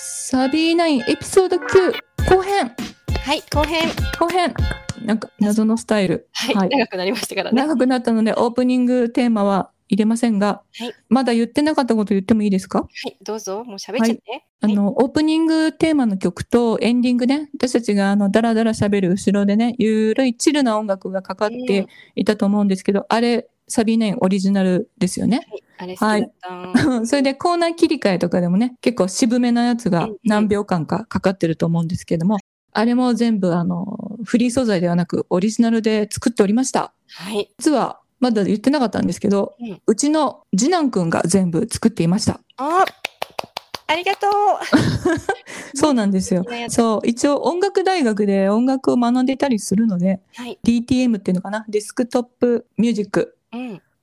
サビーナインエピソード9後編。はい、後編。後編。なんか謎のスタイル。はい、はい。長くなりましたからね。長くなったのでオープニングテーマは入れませんが、はい。まだ言ってなかったこと言ってもいいですか？はい、どうぞ、もう喋っちゃって。あの、オープニングテーマの曲とエンディングね、私たちがあの、ダラダラ喋る後ろでね、ゆるいチルな音楽がかかっていたと思うんですけど、あれ、サビーナインオリジナルですよね。はい、あれ好きだった。それでコーナー切り替えとかでもね、結構渋めなやつが何秒間かかかってると思うんですけども、あれも全部あの、フリー素材ではなくオリジナルで作っておりました。はい。実はまだ言ってなかったんですけど、うんうちの次男くんが全部作っていました。あありがとう。そうなんですよそう、一応音楽大学で音楽を学んでいたりするので、はい。DTM っていうのかな、デスクトップミュージックうん。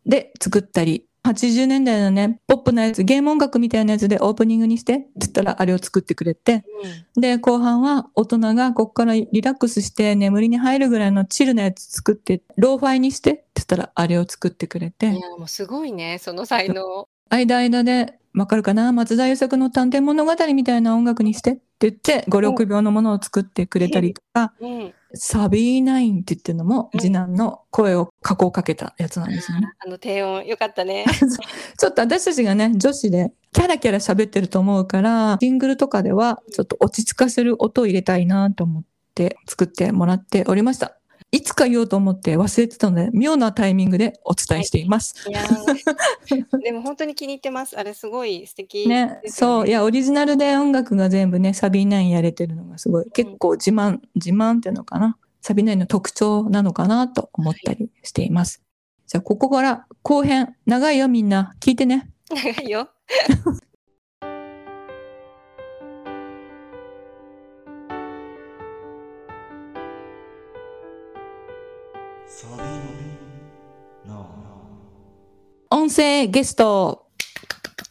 で作ったり、80年代のね、ポップなやつ、ゲーム音楽みたいなやつでオープニングにして、って言ったらあれを作ってくれて、で、後半は大人がこっからリラックスして眠りに入るぐらいのチルなやつ作って、ローファイにして、って言ったらあれを作ってくれて。うん。い、や、もうすごいね、その才能。間間で、わかるかな？松田優作の探偵物語みたいな音楽にしてって言って、5、6秒のものを作ってくれたりとか、うん。サビーナインって言ってるのもうん次男の声を加工かけたやつなんですよね。あの低音、よかったね。ちょっと私たちがね、女子でキャラキャラ喋ってると思うから、ジングルとかではちょっと落ち着かせる音を入れたいなと思って作ってもらっておりました。いつか言おうと思って忘れてたので、妙なタイミングでお伝えしています。いやー でも本当に気に入ってます。あれすごい素敵ね、ですよそう、いや、オリジナルで音楽が全部ね、サビーナインやれてるのがすごい、結構自慢、自慢っていうのかな？サビーナインの特徴なのかなと思ったりしています。じゃあ、ここから後編、長いよみんな、聞いてね。長いよ。音声ゲスト、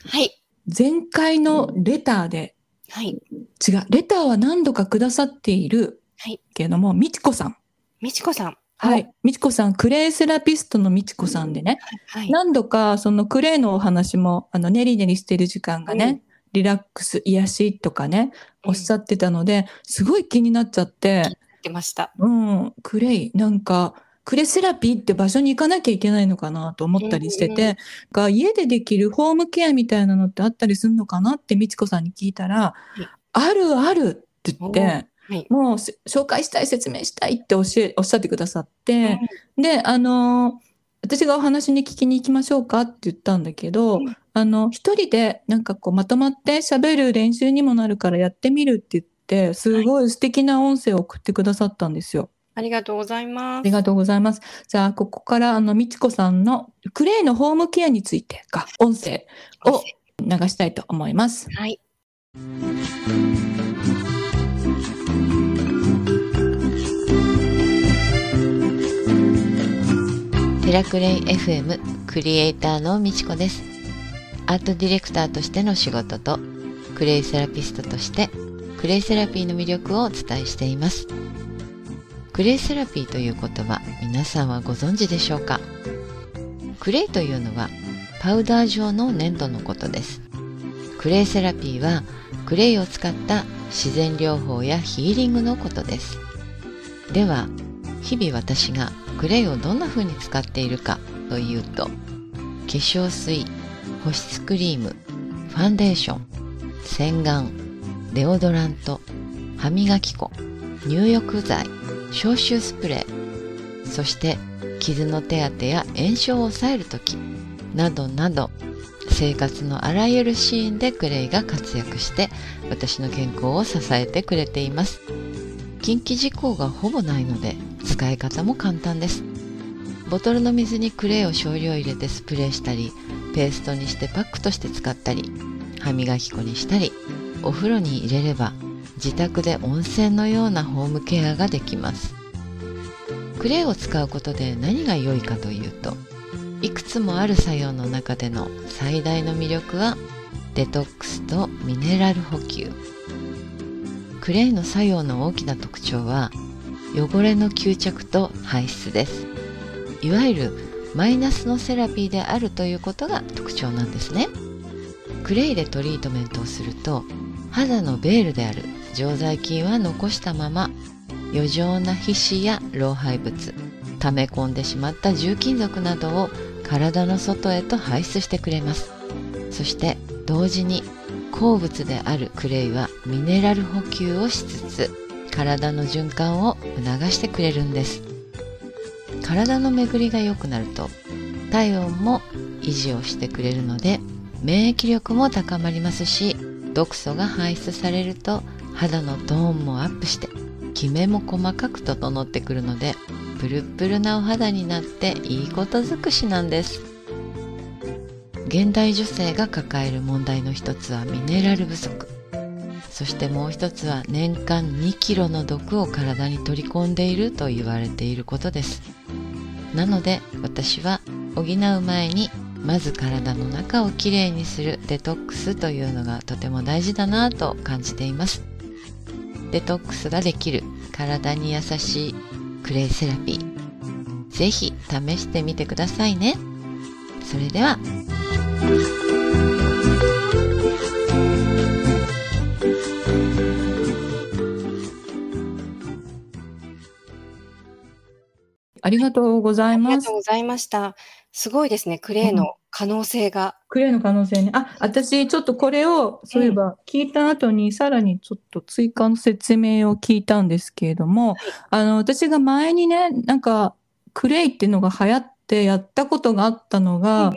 はい。前回のレターで、はい。違う、レターは何度かくださっているはい。けれども、みちこさん。みちこさん。はい。みちこさん、クレイセラピストのみちこさんでね、はい。何度かそのクレイのお話も、あの、ネリネリしてる時間がね、うんリラックス、癒しとかね、おっしゃってたので、すごい気になっちゃって、ってました。うん、クレイ、なんか、クレセラピーって場所に行かなきゃいけないのかなと思ったりしてて、が家でできるホームケアみたいなのってあったりするのかなってみちこさんに聞いたら、い。あるあるって言って、はい。もうせ紹介したい、説明したいって教え、おっしゃってくださって、で、あのー私がお話に聞きに行きましょうかって言ったんだけど、うん。あの、一人でなんかこうまとまって喋る練習にもなるからやってみるって言って、すごい。素敵な音声を送ってくださったんですよ。ありがとうございます。ありがとうございます。じゃあ、ここからあの、みちこさんのクレイのホームケアについてが音声を流したいと思います。はい。テラクレイ FM クリエイターのみちこです。アートディレクターとしての仕事とクレイセラピストとしてクレイセラピーの魅力をお伝えしています。クレイセラピーという言葉皆さんはご存知でしょうか？クレイというのはパウダー状の粘土のことです。クレイセラピーはクレイを使った自然療法やヒーリングのことです。では日々私がクレイをどんな風に使っているかというと化粧水保湿クリームファンデーション洗顔デオドラント歯磨き粉入浴剤消臭スプレーそして傷の手当てや炎症を抑える時などなど生活のあらゆるシーンでクレイが活躍して私の健康を支えてくれています。近畿事項がほぼないので使い方も簡単です。ボトルの水にクレイを少量入れてスプレーしたりペーストにしてパックとして使ったり歯磨き粉にしたりお風呂に入れれば自宅で温泉のようなホームケアができます。クレイを使うことで何が良いかというといくつもある作用の中での最大の魅力はデトックスとミネラル補給。クレイの作用の大きな特徴は汚れの吸着と排出です。いわゆるマイナスのセラピーであるということが特徴なんですね。クレイでトリートメントをすると肌のベールである常在菌は残したまま余剰な皮脂や老廃物溜め込んでしまった重金属などを体の外へと排出してくれます。そして同時に鉱物であるクレイはミネラル補給をしつつ体の循環を促してくれるんです。体の巡りが良くなると体温も維持をしてくれるので免疫力も高まりますし毒素が排出されると肌のトーンもアップしてキメも細かく整ってくるのでプルプルなお肌になっていいこと尽くしなんです。現代女性が抱える問題の一つはミネラル不足。そしてもう一つは年間2キロの毒を体に取り込んでいると言われていることです。なので私は補う前にまず体の中をきれいにするデトックスというのがとても大事だなと感じています。デトックスができる体に優しいクレイセラピーぜひ試してみてくださいねそれではありがとうございますありがとう。ございました。すごいですね、クレイの可能性が。クレイの可能性ね。あ、私ちょっとこれを、そういえば聞いた後にさらにちょっと追加の説明を聞いたんですけれども、あの、私が前にね、なんか、クレイっていうのが流行ってやったことがあったのが、うん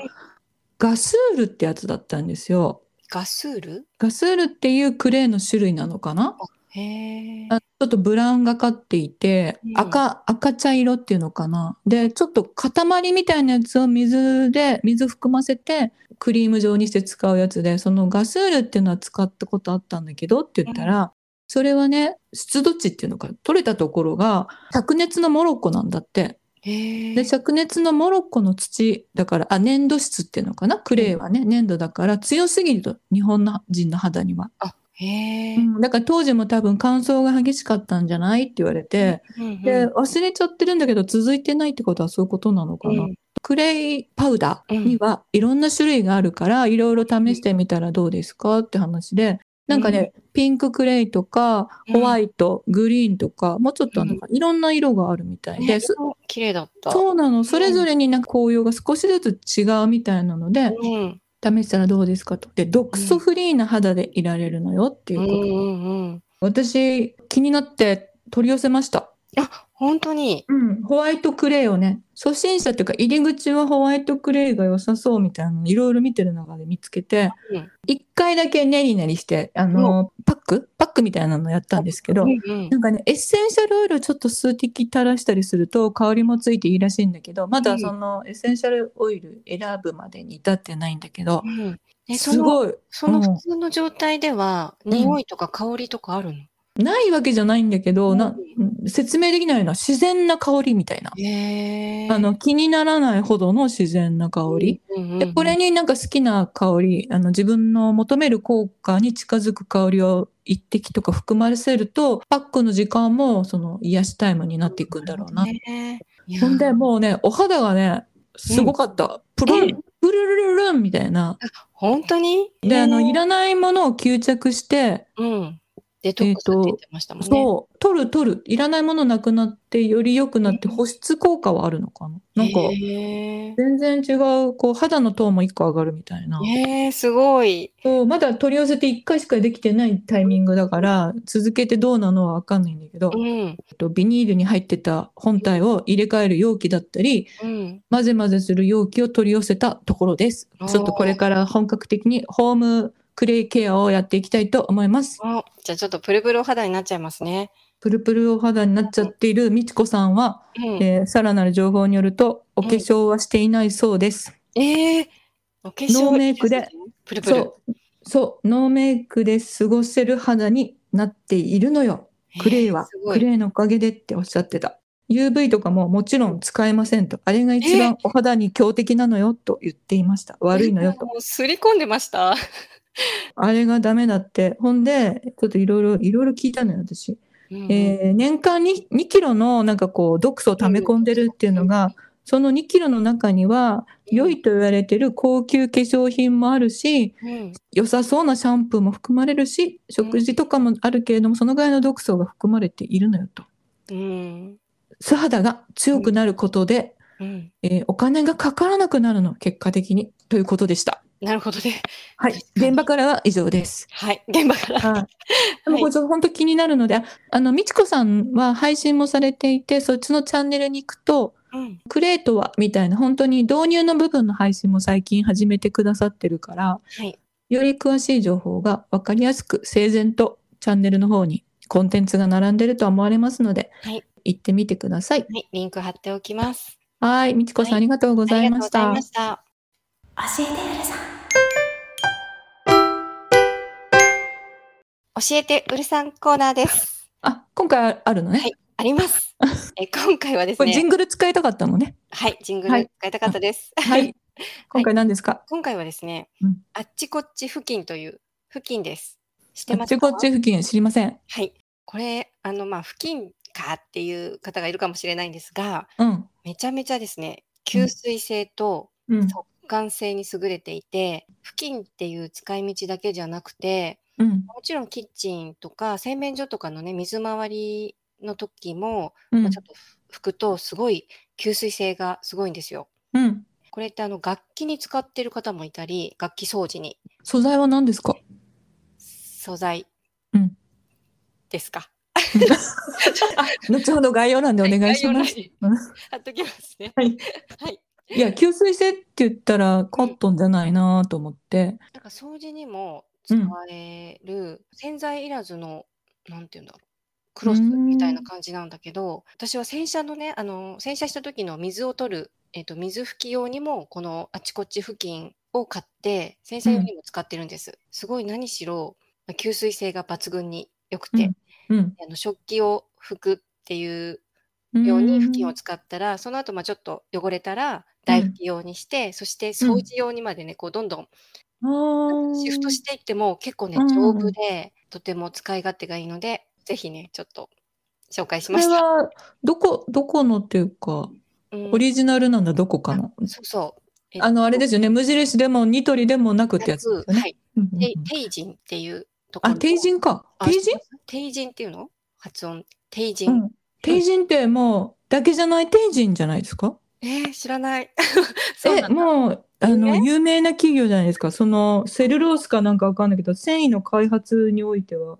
ガスールってやつだったんですよ。ガスール？ガスールっていうクレイの種類なのかな？へちょっとブラウンがかっていて、うん赤、赤茶色っていうのかな。で、ちょっと塊みたいなやつを水で、水含ませて、クリーム状にして使うやつで、そのガスールっていうのは使ったことあったんだけどって言ったら、それはね、湿度地っていうのか、取れたところが、灼熱のモロッコなんだって。で、灼熱のモロッコの土だから、あ、粘土質っていうのかな？クレイはね、粘土だから強すぎると、日本人の肌には。あ、へん、だから当時も多分乾燥が激しかったんじゃないって言われて、うんうんで、忘れちゃってるんだけど続いてないってことはそういうことなのかな。うん。クレイパウダーにはいろんな種類があるから、いろいろ試してみたらどうですかって話で、なんかね、ピンククレイとか、うん。ホワイト、グリーンとか、もうちょっとあるのか、いろんな色があるみたいねで、そ綺麗だった。そうなの。それぞれになんか紅葉が少しずつ違うみたいなので、うん。試したらどうですかと。で、毒素フリーな肌でいられるのよっていうこと。うんうんうん。私、気になって取り寄せました。本当に。うん、ホワイトクレイをね、初心者っていうか入り口はホワイトクレイが良さそうみたいなのいろいろ見てる中で見つけてうん、一、回だけネリネリして、あの、パック？パックみたいなのやったんですけど、うんうんなんかね、エッセンシャルオイルをちょっと数滴垂らしたりすると香りもついていいらしいんだけど、まだそのエッセンシャルオイル選ぶまでに至ってないんだけど、すごい。そのうん。普通の状態では、うん匂いとか香りとかあるの？ないわけじゃないんだけど、なう説明できないのは自然な香りみたいな。あの、気にならないほどの自然な香り。で、これになんか好きな香り、あの、自分の求める効果に近づく香りを一滴とか含ませると、パックの時間もその癒しタイムになっていくんだろうな。ほんで、もうね、お肌がね、すごかった。プルプルルルルンみたいな。本当に？で、あの、いららないものを吸着して、うん。デトックスって言ってましたもんね。そう、取る取る。いらないものなくなって、より良くなって、保湿効果はあるのかな？なんか、へ全然違う、こう、肌のトーンも一個上がるみたいな。え。へえ、すごい。そうまだ取り寄せて1回しかできてないタイミングだから、続けてどうなのはわかんないんだけど、うん。とビニールに入ってた本体を入れ替える容器だったり、うん。混ぜ混ぜする容器を取り寄せたところですちょっとこれから本格的にホームクレイケアをやっていきたいと思います。あじゃあちょっとプルプルお肌になっちゃいますね。プルプルお肌になっちゃっているみちこさんは、うん。えーさらなる情報によると、お化粧はしていないそうです。ええお化粧ノーメイクで。プルプル。そう、そう、ノーメイクで過ごせる肌になっているのよ。クレイはえークレイのおかげでっておっしゃってた。UV とかももちろん使えませんと。あれが一番お肌に強敵なのよと言っていました。悪いのよと。もうすり込んでました。あれがダメだって。ほんで、ちょっといろいろ、いろいろ聞いたのよ、私。うんえー年間に2キロのなんかこう、毒素を溜め込んでるっていうのが、その2キロの中には良いと言われてる高級化粧品もあるしうん。良さそうなシャンプーも含まれるし食事とかもあるけれどもそのぐらいの毒素が含まれているのよと。うん。素肌が強くなることで、うん。えーお金がかからなくなるの結果的にということでした。なるほどね。はい現場からは以上です。はい。現場から。はい。でもこれちょっと本当気になるので、ああの、みちこさんは配信もされていて、そっちのチャンネルに行くと、うん。クレートはみたいな本当に導入の部分の配信も最近始めてくださってるから、はい。より詳しい情報がわかりやすく整然とチャンネルの方にコンテンツが並んでると思われますので、はい行ってみてください。はい。リンク貼っておきます。はい。みちこさん、はいありがとうございました。ありがとうございました。教えてうるさんコーナーです。あ、今回あるのね？はいあります。え今回はですこれジンね、グル使いたかったのね？はい、ジングはいル使いたかったです。はい。今回何ですか、今回はですね、うんあっちこっち付近という付近です。知ってますあっちこかっち付近知りません。はい。これ、あの、まあ、付近かっていう方がいるかもしれないんですが、うん。めちゃめちゃですね、吸水性とうん。速乾性に優れていて、付近っていう使い道だけじゃなくて、うん。もちろんキッチンとか洗面所とかのね、水回りの時も、うんまあちょっと拭くとすごい吸水性がすごいんですよ。うん。これってあの楽器に使ってる方もいたり、楽器掃除に素材は何ですか？素材うんですか？後ほど概要欄でお願いします。貼っときますね。はい。はい。いや、吸水性って言ったらコットンじゃないなと思って。なんか掃除にも使える洗剤いらずの、なんていうんだろう。クロスみたいな感じなんだけど、私は洗車のね、あの、洗車した時の水を取る、えっと、水拭き用にも、このあちこち付近を買って、洗車用にも使ってるんです。すごい何しろ、まあ吸水性が抜群に良くて、うん。あの食器を拭くっていううん。ように布巾を使ったら、その後まあちょっと汚れたら台拭き用にして、そして掃除用にまでね、こうどんどんシフトしていっても結構ね、うん丈夫で、とても使い勝手がいいので、ぜひね、ちょっと紹介しこれました。は、どこ、どこのっていうか、うんオリジナルなんだ、どこかの？そうそう。えっあの、あれですよね。無印でもニトリでもなくってやつね。はい。うんうんテイジンっていうところあ、の。テイジンか。あテイジン？テイジンっていうの？発音。テイジン。うん。テイジンってもう、だけじゃないテイジンじゃないですか？えー、知らない。そうえ、なんだ。もう、あの、有名？有名な企業じゃないですか。その、セルロースかなんかわかんないけど、繊維の開発においては、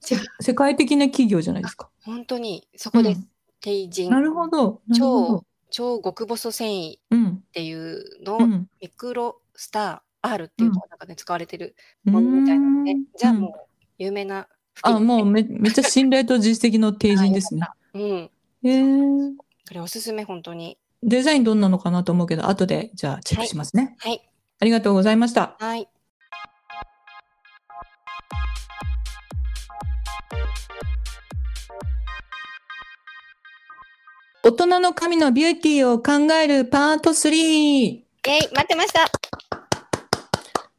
せじゃあ世界的な企業じゃないですか。本当に、そこです。うんテイジン。なるほど。なるほど。超極細繊維っうん。ていうのを、うん。ミクロスター R っていうのがなんかね、使われてるうものみたいなので、んじゃあもう有名な付あ、近もうめ、めっちゃ信頼と実績の 定人ですね。うん。へえ。これおすすめ、本当に。デザインどんなのかなと思うけど、後で、じゃあチェックしますね。はい。ありがとうございました。はい。大人の髪のビューティーを考えるパート 3! イェイ待ってました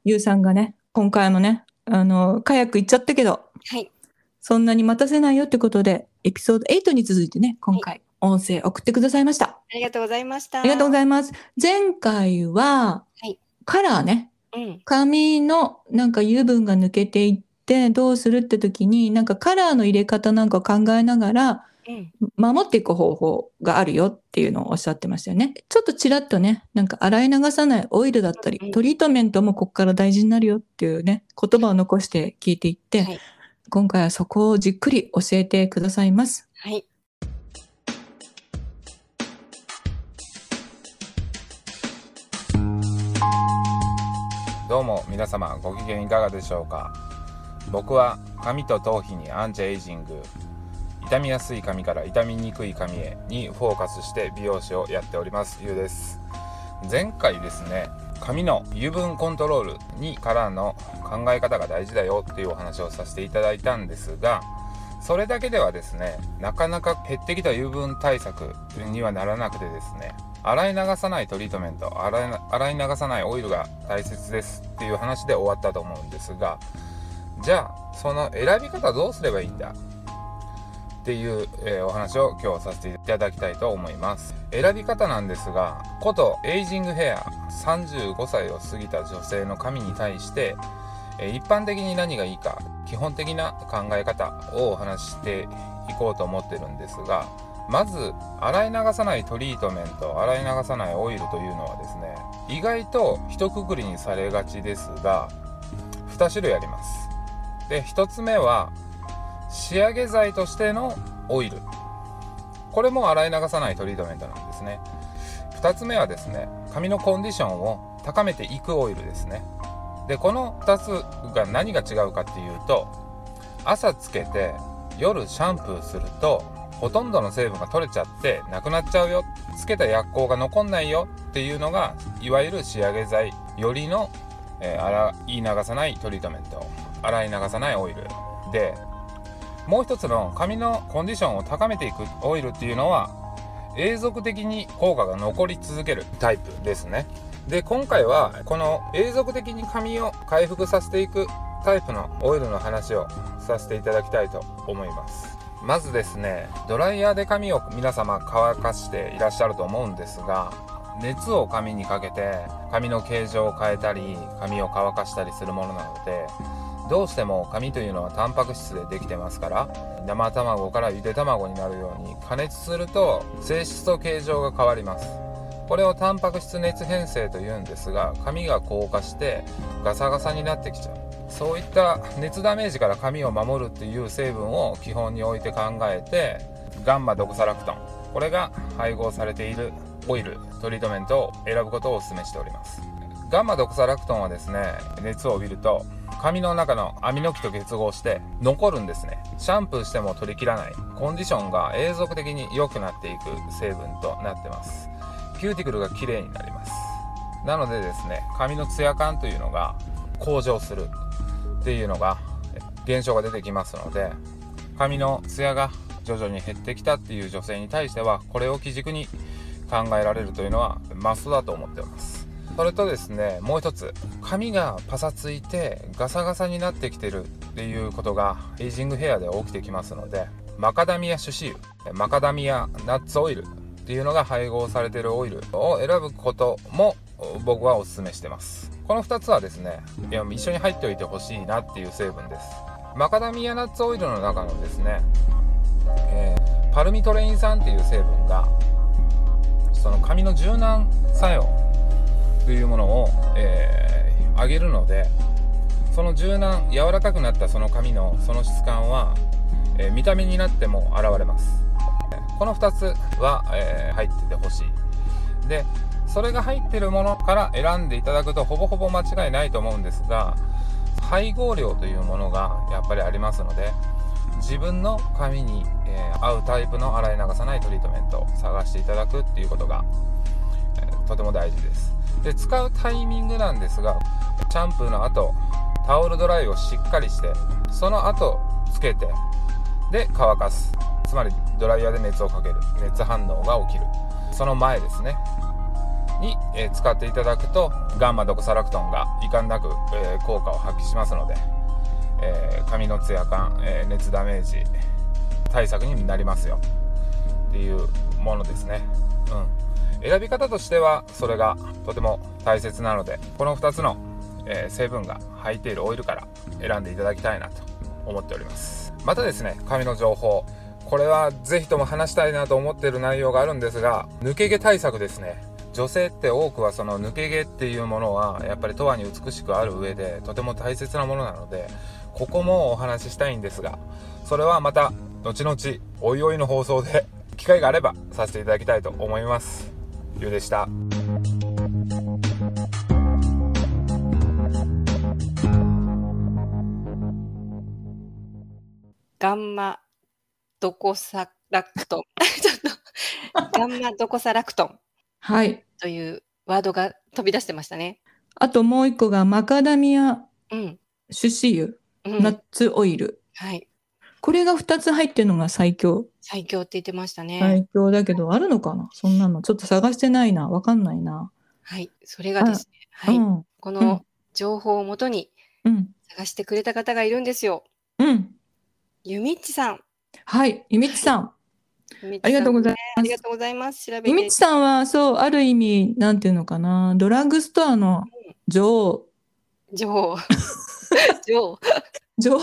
ゆうさんがね、今回もね、あの、カヤック行っちゃったけど、はい。そんなに待たせないよってことで、エピソード8に続いてね、今回、音声送ってくださいました。ありがとうございました。ありがとうごいざいます。前回は、はいカラーね。うん。髪のなんか油分が抜けていってどうするって時に、なんかカラーの入れ方なんかを考えながら、うん。守っていく方法があるよっていうのをおっしゃってましたよね。ちょっとちらっとね、なんか洗い流さないオイルだったりうん、トリートメントもここから大事になるよっていうね、言葉を残して聞いていって、はい今回はそこをじっくり教えてくださいます。はい。どうも皆様ご機嫌いかがでしょうか？僕は髪と頭皮にアンチエイジング。傷みやすい髪から傷みにくい髪へにフォーカスして美容師をやっておりますゆうです。前回ですね髪の油分コントロールにからの考え方が大事だよっていうお話をさせていただいたんですがそれだけではですねなかなか減ってきた油分対策にはならなくてですね洗い流さないトリートメント洗い流さないオイルが大切ですっていう話で終わったと思うんですがじゃあその選び方どうすればいいんだ？っていう、えーお話を今日させていただきたいと思います。選び方なんですがことエイジングヘア35歳を過ぎた女性の髪に対してえ一般的に何がいいか基本的な考え方をお話ししていこうと思ってるんですがまず洗い流さないトリートメント洗い流さないオイルというのはですね意外と一括りにされがちですが2種類あります。で1つ目は仕上げ剤としてのオイル。これも洗い流さないトリートメントなんですね。2つ目はですね髪のコンディションを高めていくオイルですね。でこの2つが何が違うかっていうと朝つけて夜シャンプーするとほとんどの成分が取れちゃってなくなっちゃうよ。つけた薬効が残んないよ。っていうのがいわゆる仕上げ剤。よりの、えー洗い流さないトリートメント。洗い流さないオイル。でもう一つの髪のコンディションを高めていくオイルっていうのは永続的に効果が残り続けるタイプですね。で今回はこの永続的に髪を回復させていくタイプのオイルの話をさせていただきたいと思います。まずですねドライヤーで髪を皆様乾かしていらっしゃると思うんですが熱を髪にかけて髪の形状を変えたり髪を乾かしたりするものなのでどうしても髪というのはタンパク質でできてますから生卵からゆで卵になるように加熱すると性質と形状が変わります。これをタンパク質熱変性というんですが髪が硬化してガサガサになってきちゃう。そういった熱ダメージから髪を守るっていう成分を基本に置いて考えてガンマドクサラクトン。これが配合されているオイルトリートメントを選ぶことをお勧めしております。ガンマドクサラクトンはですね熱を帯びると髪の中のアミノ基と結合して残るんですね。シャンプーしても取り切らない。コンディションが永続的に良くなっていく成分となってます。キューティクルが綺麗になります。なのでですね髪のツヤ感というのが向上する。っていうのが現象が出てきますので髪のツヤが徐々に減ってきたっていう女性に対してはこれを基軸に考えられるというのはマストだと思ってます。それとですねもう一つ髪がパサついてガサガサになってきてるっていうことがエイジングヘアで起きてきますのでマカダミア種子油マカダミアナッツオイルっていうのが配合されてるオイルを選ぶことも僕はお勧めしてます。この2つはですねいや一緒に入っておいてほしいなっていう成分です。マカダミアナッツオイルの中のですね、えーパルミトレイン酸っていう成分がその髪の柔軟作用というものを、えー上げるのでその柔軟柔らかくなったその髪のその質感は、えー見た目になっても現れます。この2つは、えー入っててほしい。でそれが入ってるものから選んでいただくとほぼほぼ間違いないと思うんですが配合量というものがやっぱりありますので自分の髪に、えー合うタイプの洗い流さないトリートメントを探していただくっていうことが、えーとても大事です。で使うタイミングなんですがシャンプーの後タオルドライをしっかりしてその後つけてで乾かす。つまりドライヤーで熱をかける。熱反応が起きる。その前ですね。に、え使っていただくとガンマドクサラクトンが遺憾なく、え効果を発揮しますので、えー髪のツヤ感、えー熱ダメージ対策になりますよ。っていうものですね。うん、選び方としてはそれがとても大切なのでこの2つの、えー成分が入っているオイルから選んでいただきたいなと思っております。またですね髪の情報。これはぜひとも話したいなと思っている内容があるんですが抜け毛対策ですね。女性って多くはその抜け毛っていうものはやっぱり永遠に美しくある上でとても大切なものなのでここもお話ししたいんですがそれはまた後々おいおいの放送で機会があればさせていただきたいと思いますゆうでしたガンマドコサラクトン。ちょっと、ガンマドコサラクトンはい。というワードが飛び出してましたね。あともう一個がマカダミアうん。種子油、うんナッツオイル。はい。これが2つ入ってるのが最強。最強って言ってましたね。最強だけど、あるのかな？そんなの。ちょっと探してないな。わかんないな。はい。それがですね、はい。うん。このうん情報をもとにうん。探してくれた方がいるんですよ。うん。ゆみっちさん。はい。ゆみちさん。ありがとうございますありがとうございます。調べて。ゆみちさんは、そう、ある意味、なんていうのかな、ドラッグストアの女王、女王。女王。女王、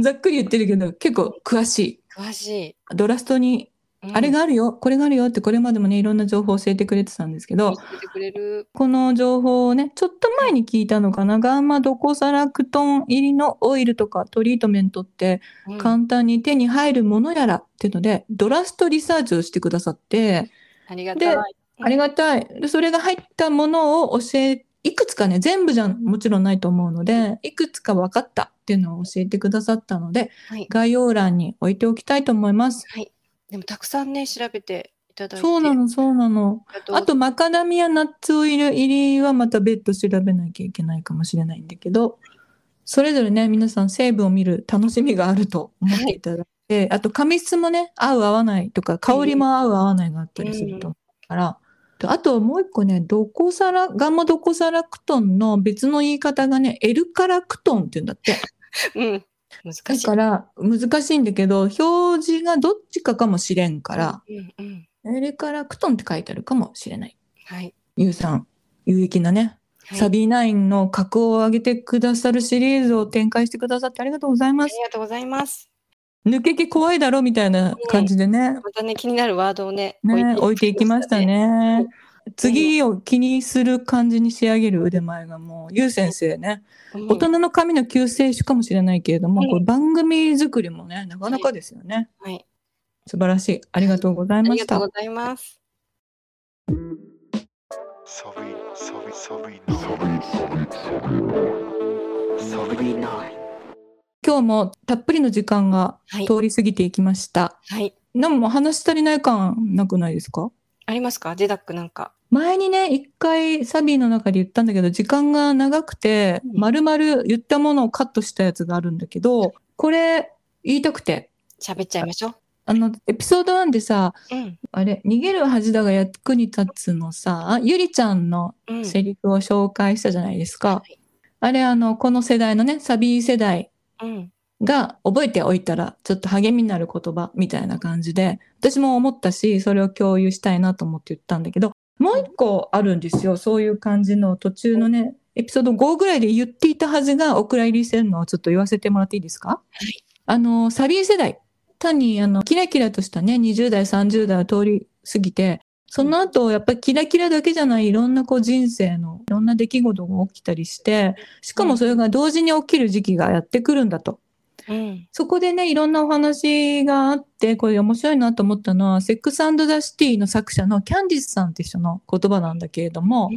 ざっくり言ってるけど、結構詳しい。詳しい。ドラストに、うんあれがあるよ、これがあるよって、これまでもね、いろんな情報を教えてくれてたんですけど。この情報をね、ちょっと前に聞いたのかな、ガンマドコサラクトン入りのオイルとかトリートメントってうん簡単に手に入るものやらっていうので、ドラストリサーチをしてくださって、ありがたい。でありがたい。でそれが入ったものを教え、いくつかね、全部じゃもちろんないと思うので、いくつか分かったっていうのを教えてくださったので、はい。概要欄に置いておきたいと思います。はい。でもたくさんね、調べていただいて。そうなの、そうなの。あとマカダミアナッツオイル入りはまた別途調べなきゃいけないかもしれないんだけど、それぞれね、皆さん成分を見る楽しみがあると思っていただいて、あと髪質もね、合う合わないとか、香りも合う合わないがあったりすると思うから、あともう一個ね、ドコサラ、ガンマドコサラクトンの別の言い方がね、エルカラクトンって言うんだって。うん。難しい。だから難しいんだけど、表示がどっちかかもしれんから、うんうん。エルカラクトンって書いてあるかもしれない。はい。ゆうさん、有益なね、はいサビーナインの格を上げてくださるシリーズを展開してくださってありがとうございます。ありがとうございます。抜け毛怖いだろみたいな感じでね、またね、気になるワードをね、ね、置いていきました。ね。次を気にする感じに仕上げる腕前がもう、ゆう先生ね、うん大人の髪の救世主かもしれないけれども、うんこれ番組作りもね、なかなかですよね。はい。素晴らしい。ありがとうございあました。りがとうございます。今日もたっぷりの時間がはい。通り過ぎていきました。はい。でも話し足りない感なくないですかありますかジェダックなんか。前にね、一回サビーの中で言ったんだけど、時間が長くて、うん丸々言ったものをカットしたやつがあるんだけど、これ言いたくて、喋っちゃいましょう。あの、エピソード1でさ、うん。あれ、逃げる恥だが役に立つのさ、ゆりちゃんのうん。セリフを紹介したじゃないですか。はいあれ、あの、この世代のね、サビー世代うん。が覚えておいたらちょっと励みになる言葉みたいな感じで私も思ったしそれを共有したいなと思って言ったんだけどもう一個あるんですよ。そういう感じの途中のねエピソード5ぐらいで言っていたはずがお蔵入りしてるのをちょっと言わせてもらっていいですか？はい。あのサビー世代。単にあのキラキラとしたね20代30代を通り過ぎてその後やっぱりキラキラだけじゃないいろんなこう人生のいろんな出来事が起きたりしてしかもそれが同時に起きる時期がやってくるんだと。うん。そこでね、いろんなお話があって、これ面白いなと思ったのは、セックスザ・シティの作者のキャンディスさんって人の言葉なんだけれども、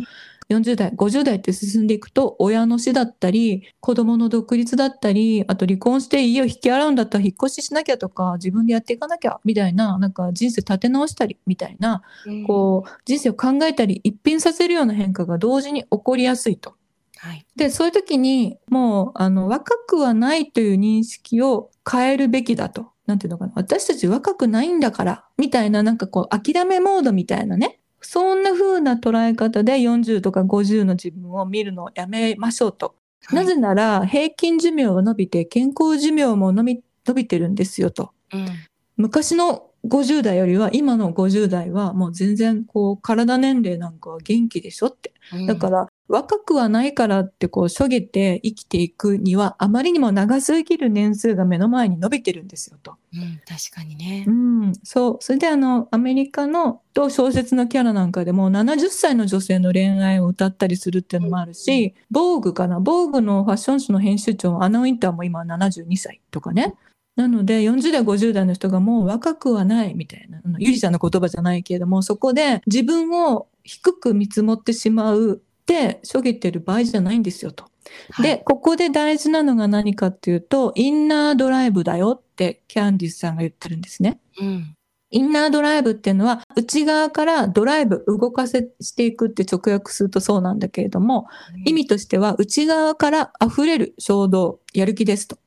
40代、50代って進んでいくと、親の死だったり、子供の独立だったり、あと離婚して家を引き払うんだったら引っ越ししなきゃとか、自分でやっていかなきゃ、みたいな、なんか人生立て直したり、みたいな、うんこう、人生を考えたり、一変させるような変化が同時に起こりやすいと。はい。で、そういう時に、もう、あの、若くはないという認識を変えるべきだと。なんていうのかな。私たち若くないんだから、みたいな、なんかこう、諦めモードみたいなね。そんな風な捉え方で40とか50の自分を見るのをやめましょうと。なぜなら、平均寿命が伸びて、健康寿命も伸び、伸びてるんですよと。うん。昔の50代よりは、今の50代はもう全然こう、体年齢なんかは元気でしょって。うんだから、若くはないからってこう、しょげて生きていくには、あまりにも長すぎる年数が目の前に伸びてるんですよと。うん。確かにねう。ん、そう。それであの、アメリカのと小説のキャラなんかでも70歳の女性の恋愛を歌ったりするっていうのもあるし、防具かな？防具のファッション誌の編集長、アナ・ウィンターも今72歳とかね。なので、40代、50代の人がもう若くはないみたいな、ゆりちゃんの言葉じゃないけれども、そこで自分を低く見積もってしまうって、しょげてる場合じゃないんですよと。はいで、ここで大事なのが何かっていうと、インナードライブだよってキャンディスさんが言ってるんですね。うん。インナードライブっていうのは、内側からドライブ、動かせしていくって直訳するとそうなんだけれども、意味としては、内側から溢れる衝動、やる気ですと。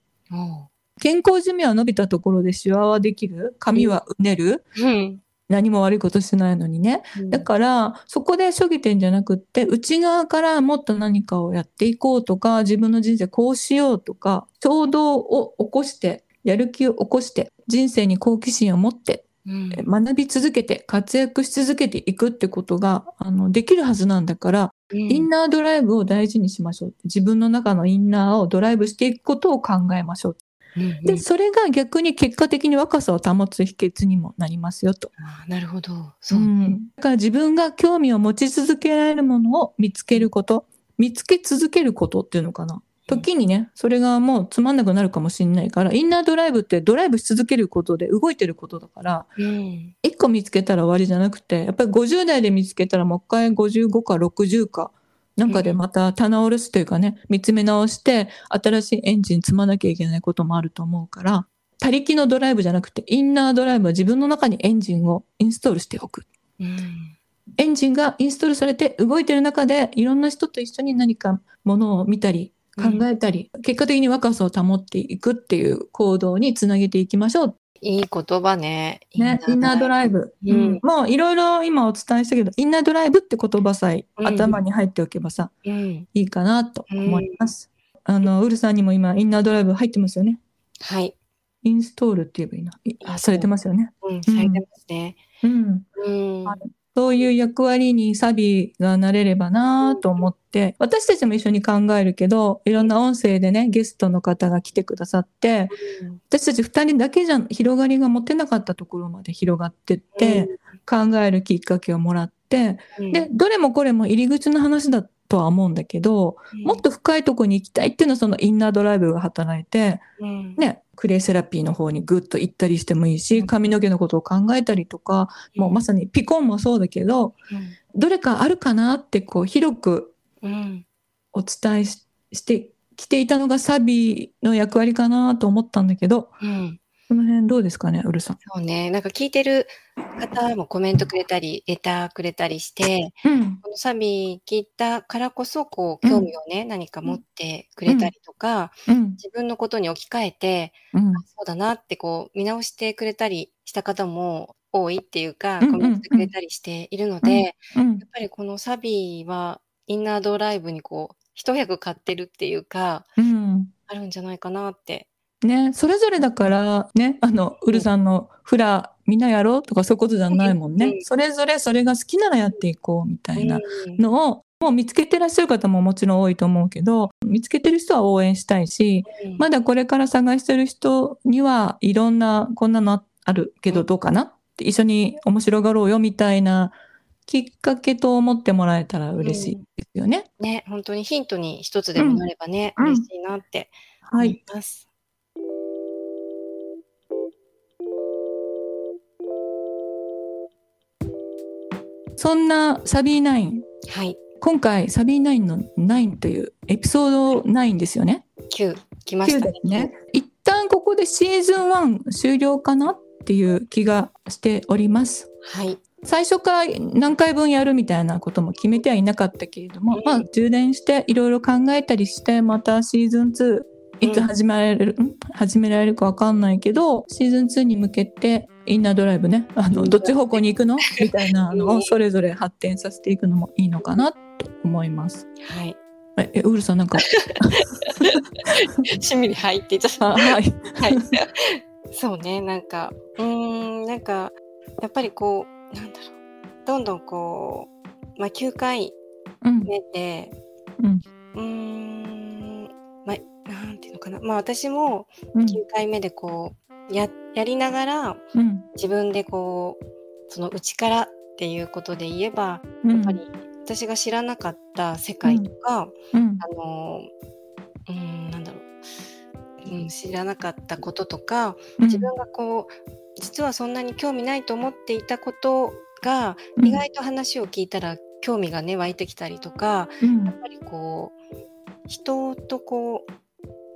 健康寿命は伸びたところでシワはできる髪はうねるうん。何も悪いことしてないのにね。だから、そこでしょげてんじゃなくって、内側からもっと何かをやっていこうとか、自分の人生こうしようとか、衝動を起こしてやる気を起こして人生に好奇心を持ってうん。え学び続けて活躍し続けていくってことがあのできるはずなんだから、インナードライブを大事にしましょう。自分の中のインナーをドライブしていくことを考えましょううんでそれが逆に結果的に若さを保つ秘訣にもなりますよと。あーなるほど。そううね。ん、だから自分が興味を持ち続けられるものを見つけること見つけ続けることっていうのかな時にねそれがもうつまんなくなるかもしれないからインナードライブってドライブし続けることで動いてることだからうん。1個見つけたら終わりじゃなくてやっぱり50代で見つけたらもう一回55か60かなんかでまた棚卸すというかね見つめ直して新しいエンジン積まなきゃいけないこともあると思うから他力のドライブじゃなくてインナードライブは自分の中にエンジンをインストールしておく。うん。エンジンがインストールされて動いてる中でいろんな人と一緒に何かものを見たり考えたり、結果的に若さを保っていくっていう行動につなげていきましょう。いい言葉ね。ね、インナードイライブ。うんうんもういろいろ今お伝えしたけど、インナードライブって言葉さえうん頭に入っておけばさ、ブ。うん。いいかなと思います。あの、ウルさんにも今インナードライブ入ってますよね。はい。インストールって言えばいいな。いあ、されてますよね。うん。されてますね。うん。うん。はいそういう役割にサビがなれればなと思って、私たちも一緒に考えるけど、いろんな音声でね、ゲストの方が来てくださって、私たち二人だけじゃ広がりが持てなかったところまで広がってって、考えるきっかけをもらって、うん、で、どれもこれも入り口の話だとは思うんだけど、もっと深いところに行きたいっていうのはそのインナードライブが働いて、うん、ね、クレイセラピーの方にグッと行ったりしてもいいし、髪の毛のことを考えたりとか、もうまさにピコンもそうだけど、どれかあるかなってこう広くうん。お伝えししてきていたのがサビの役割かなと思ったんだけど、うん。その辺どうですかね、ウルさん。そうね。なんか聞いてる方もコメントくれたり、レターくれたりして、うん。このサビ聞いたからこそ、こう、興味をね、何か持ってくれたりとか、うん。自分のことに置き換えて、うん。そうだなってこう見直してくれたりした方も多いっていうか、うんうんコメントくれたりしているので、うんやっぱりこのサビはインナードライブにこう一役買ってるっていうかうん。あるんじゃないかなって。ね、それぞれだから、ね、あの、ウルさんのフラ、みんなやろうとかそういうことじゃないもんね。うんそれぞれそれが好きならやっていこうみたいなうんのを、もう見つけてらっしゃる方ももちろん多いと思うけど、見つけてる人は応援したいし、うんまだこれから探してる人にはいろんな、こんなのあるけどどうかなって一緒に面白がろうよみたいなきっかけと思ってもらえたら嬉しいですよね。ね、本当にヒントに一つでもなればね、うん嬉しいなって思はい。います。そんなサビーナイン、はい、今回サビーナインの9というエピソード9ですよね。9来まし9たね。一旦ここでシーズン1終了かなっていう気がしております。はい、最初から何回分やるみたいなことも決めてはいなかったけれども、うんまあ充電していろいろ考えたりしてまたシーズン2いつ始められる、ん？始められるかわかんないけどシーズン2に向けてインナードライブね。あのどっち方向に行くの？みたいなのをそれぞれ発展させていくのもいいのかなと思います。はい。え、えウールさんなんか、しみりはいってちゃった。あはい。はい。そうね、なんか、うーん、なんか、やっぱりこう、なんだろう、どんどんこう、まあ、9回うん、目で、うん、うーん、まあ、なんていうのかな、まあ、私もうん、9回目でこう、や、やりながら、うん、自分でこう、その内からっていうことで言えば、うん、やっぱり私が知らなかった世界とか、うん、あの、うーん、なんだろう、うん、知らなかったこととか、うん。自分がこう実はそんなに興味ないと思っていたことが、うん。意外と話を聞いたら興味がね湧いてきたりとかうん。やっぱりこう人とこう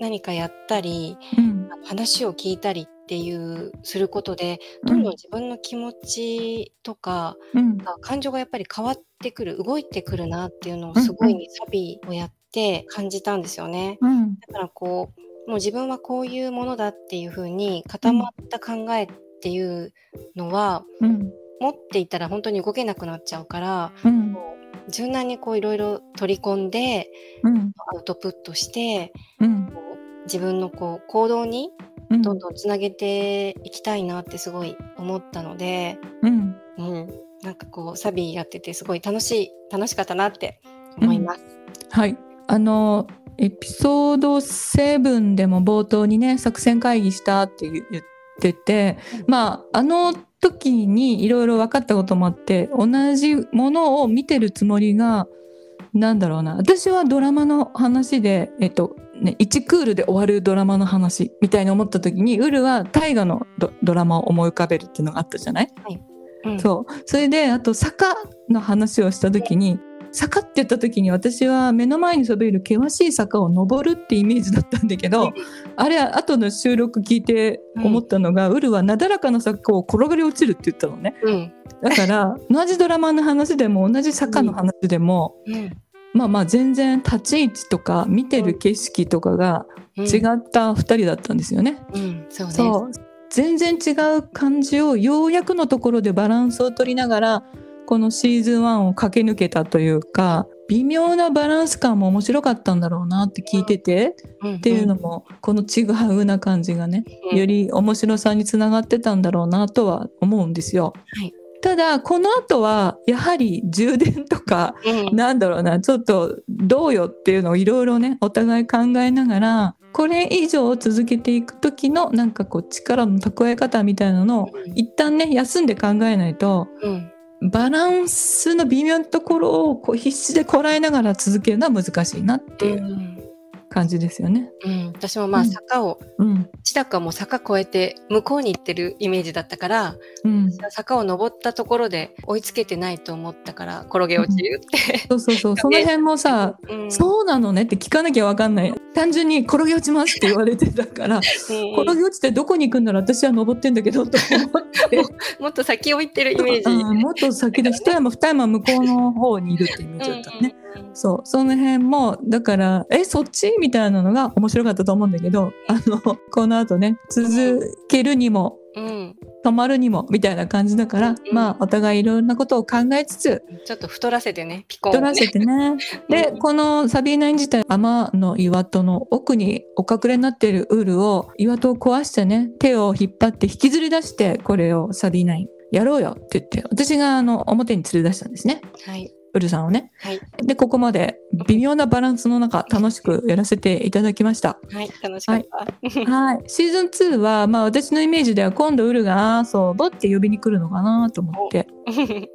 何かやったりうん。話を聞いたりっていうすることでどんどん自分の気持ちとか、うん。あ感情がやっぱり変わってくる動いてくるなっていうのをすごいね、サビをやって感じたんですよね。うん。だからこうもう自分はこういうものだっていう風に固まった考えっていうのは、うん。持っていたら本当に動けなくなっちゃうから柔軟にこういろいろ取り込んでうん。アウトプットしてうん自分のこう行動にうんどんどんつなげていきたいなってすごい思ったので、うんうん、なんかこうサビやっててすごい楽しい楽しかったなって思います。はい。あの、エピソード7でも冒頭にね、作戦会議したって言ってて、まあ、あの時にいろいろ分かったこともあって、同じものを見てるつもりが、なんだろうな。私はドラマの話で、えっと、ね、1クールで終わるドラマの話みたいに思った時に、ウルは大河のドドラマを思い浮かべるっていうのがあったじゃない？うん、そう。それで、あと、坂の話をしたときに、坂って言った時に私は目の前にそびえる険しい坂を登るってイメージだったんだけど、あれは後の収録聞いて思ったのが、ウルはなだらかな坂を転がり落ちるって言ったのね。うん。だから、同じドラマの話でも同じ坂の話でも、うんまあまあ全然立ち位置とか見てる景色とかがうん、違った2人だったんですよね。うん、そう全然違う感じをようやくのところでバランスを取りながらこのシーズン1を駆け抜けたというか微妙なバランス感も面白かったんだろうなって聞いてて、うん。っていうのもこのちぐはぐな感じがね、うん。より面白さにつながってたんだろうなとは思うんですよ。はいただこの後はやはり充電とかうんなんだろうなちょっとどうよっていうのをいろいろねお互い考えながらこれ以上続けていく時のなんかこう力の蓄え方みたいなのを一旦ね休んで考えないとうん。バランスの微妙なところをこう必死でこらえながら続けるのは難しいなっていう。うん感じですよね。うん、私もまあうん。坂を、うん、千高も坂越えて向こうに行ってるイメージだったから、うん、坂を登ったところで追いつけてないと思ったから転げ落ちるって。そうそうそう。その辺もさうん。そうなのねって聞かなきゃわかんない。単純に転げ落ちますって言われてたから うん。転げ落ちてどこに行くんなら私は登ってんだけどと思って。もっと先を行ってるイメージ。うん。もっと先で一山二山向こうの方にいるってイメージだったのね。うんうんそうその辺もだからえそっち？みたいなのが面白かったと思うんだけどあのこの後ね続けるにもうん、止まるにもみたいな感じだから、うんまあお互いいろんなことを考えつつちょっと太らせてね、ピコン。取らせてね。でうんこのサビーナイン自体天の岩戸の奥にお隠れになっているウールを岩戸を壊してね手を引っ張って引きずり出してこれをサビーナインやろうよって言って私があの表に連れ出したんですねはい。ウルさんをね。はい。でここまで微妙なバランスの中楽しくやらせていただきました。はい。楽しかった。はい、シーズン2は、まあ、私のイメージでは今度ウルが「あーそうぼ」って呼びに来るのかなと思って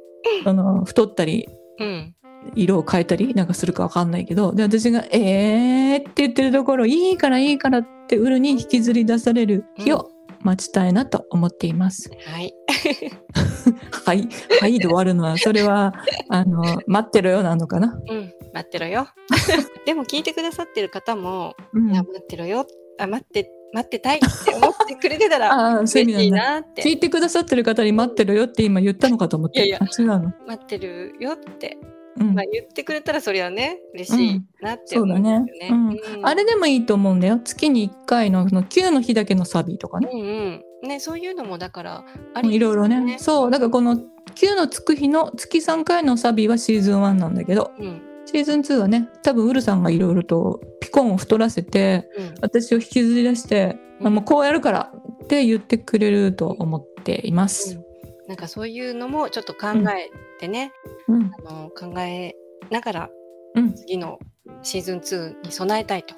その太ったりうん。色を変えたりなんかするかわかんないけどで私が「えー」って言ってるところ「いいからいいから」ってウルに引きずり出される日を待ちたいなと思っています。はい。はい、はいで終わるのはそれは あの待ってろよなのかな？うん。待ってろよ。でも聞いてくださってる方も、うん待ってろよ。あ、待って、待ってたいって思ってくれてたら嬉しいなって。聞いてくださってる方に待ってろよって今言ったのかと思って。いやいやあ違うの。待ってるよって、うんまあ、言ってくれたらそれはね嬉しいなって思うんねですよね。うんあれでもいいと思うんだよ。月に1回のその9の日だけのサビとかね。うんうんねそういうのもだからありいろいろね。そう。だからこの9のつく日の月3回のサビはシーズン1なんだけど、うんシーズン2はね、多分ウルさんがいろいろとピコンを太らせて、うん私を引きずり出して、うんあもうこうやるからって言ってくれると思っています。なんかそういうのもちょっと考えてね、うん。あの考えながらうん。次のシーズン2に備えたいと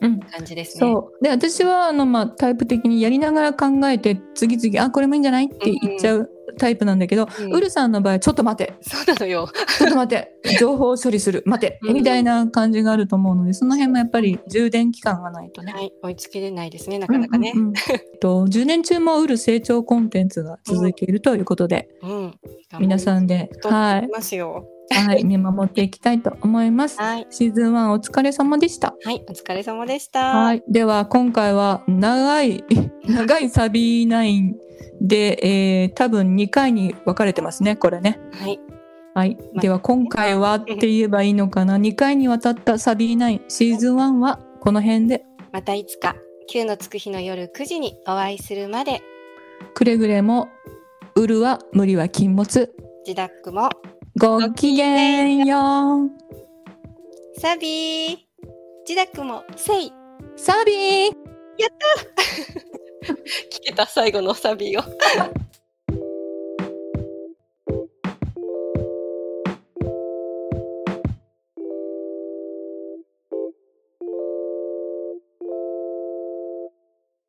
うん。感じですね。そう。で、私は、あの、まあ、タイプ的にやりながら考えて、次々、あ、これもいいんじゃないって言っちゃうタイプなんだけど、うんウルさんの場合、ちょっと待て。そうなのよ。ちょっと待って、情報処理する、待て、うんみたいな感じがあると思うので、その辺もやっぱり充電期間がないとね。はい、追いつけれないですね、なかなかね。うんうんうんえっと10年中もウル成長コンテンツが続いているということで、うん。皆さんで、はい、ますよ。はい、見守っていきたいと思います。はい。シーズン1お疲れ様でした。はい、お疲れ様でした。はい、では今回は長い長いサビナインで、えー多分2回に分かれてますね、これね。はい。はい、までは今回はって言えばいいのかな？2回にわたったサビナインシーズン1はこの辺で。またいつか、9のつく日の夜9時にお会いするまで、くれぐれもウルは無理は禁物。ジダックも、ごきげんよう。サビー。ジダックも、せい。サビー 聞けた最後のサビを。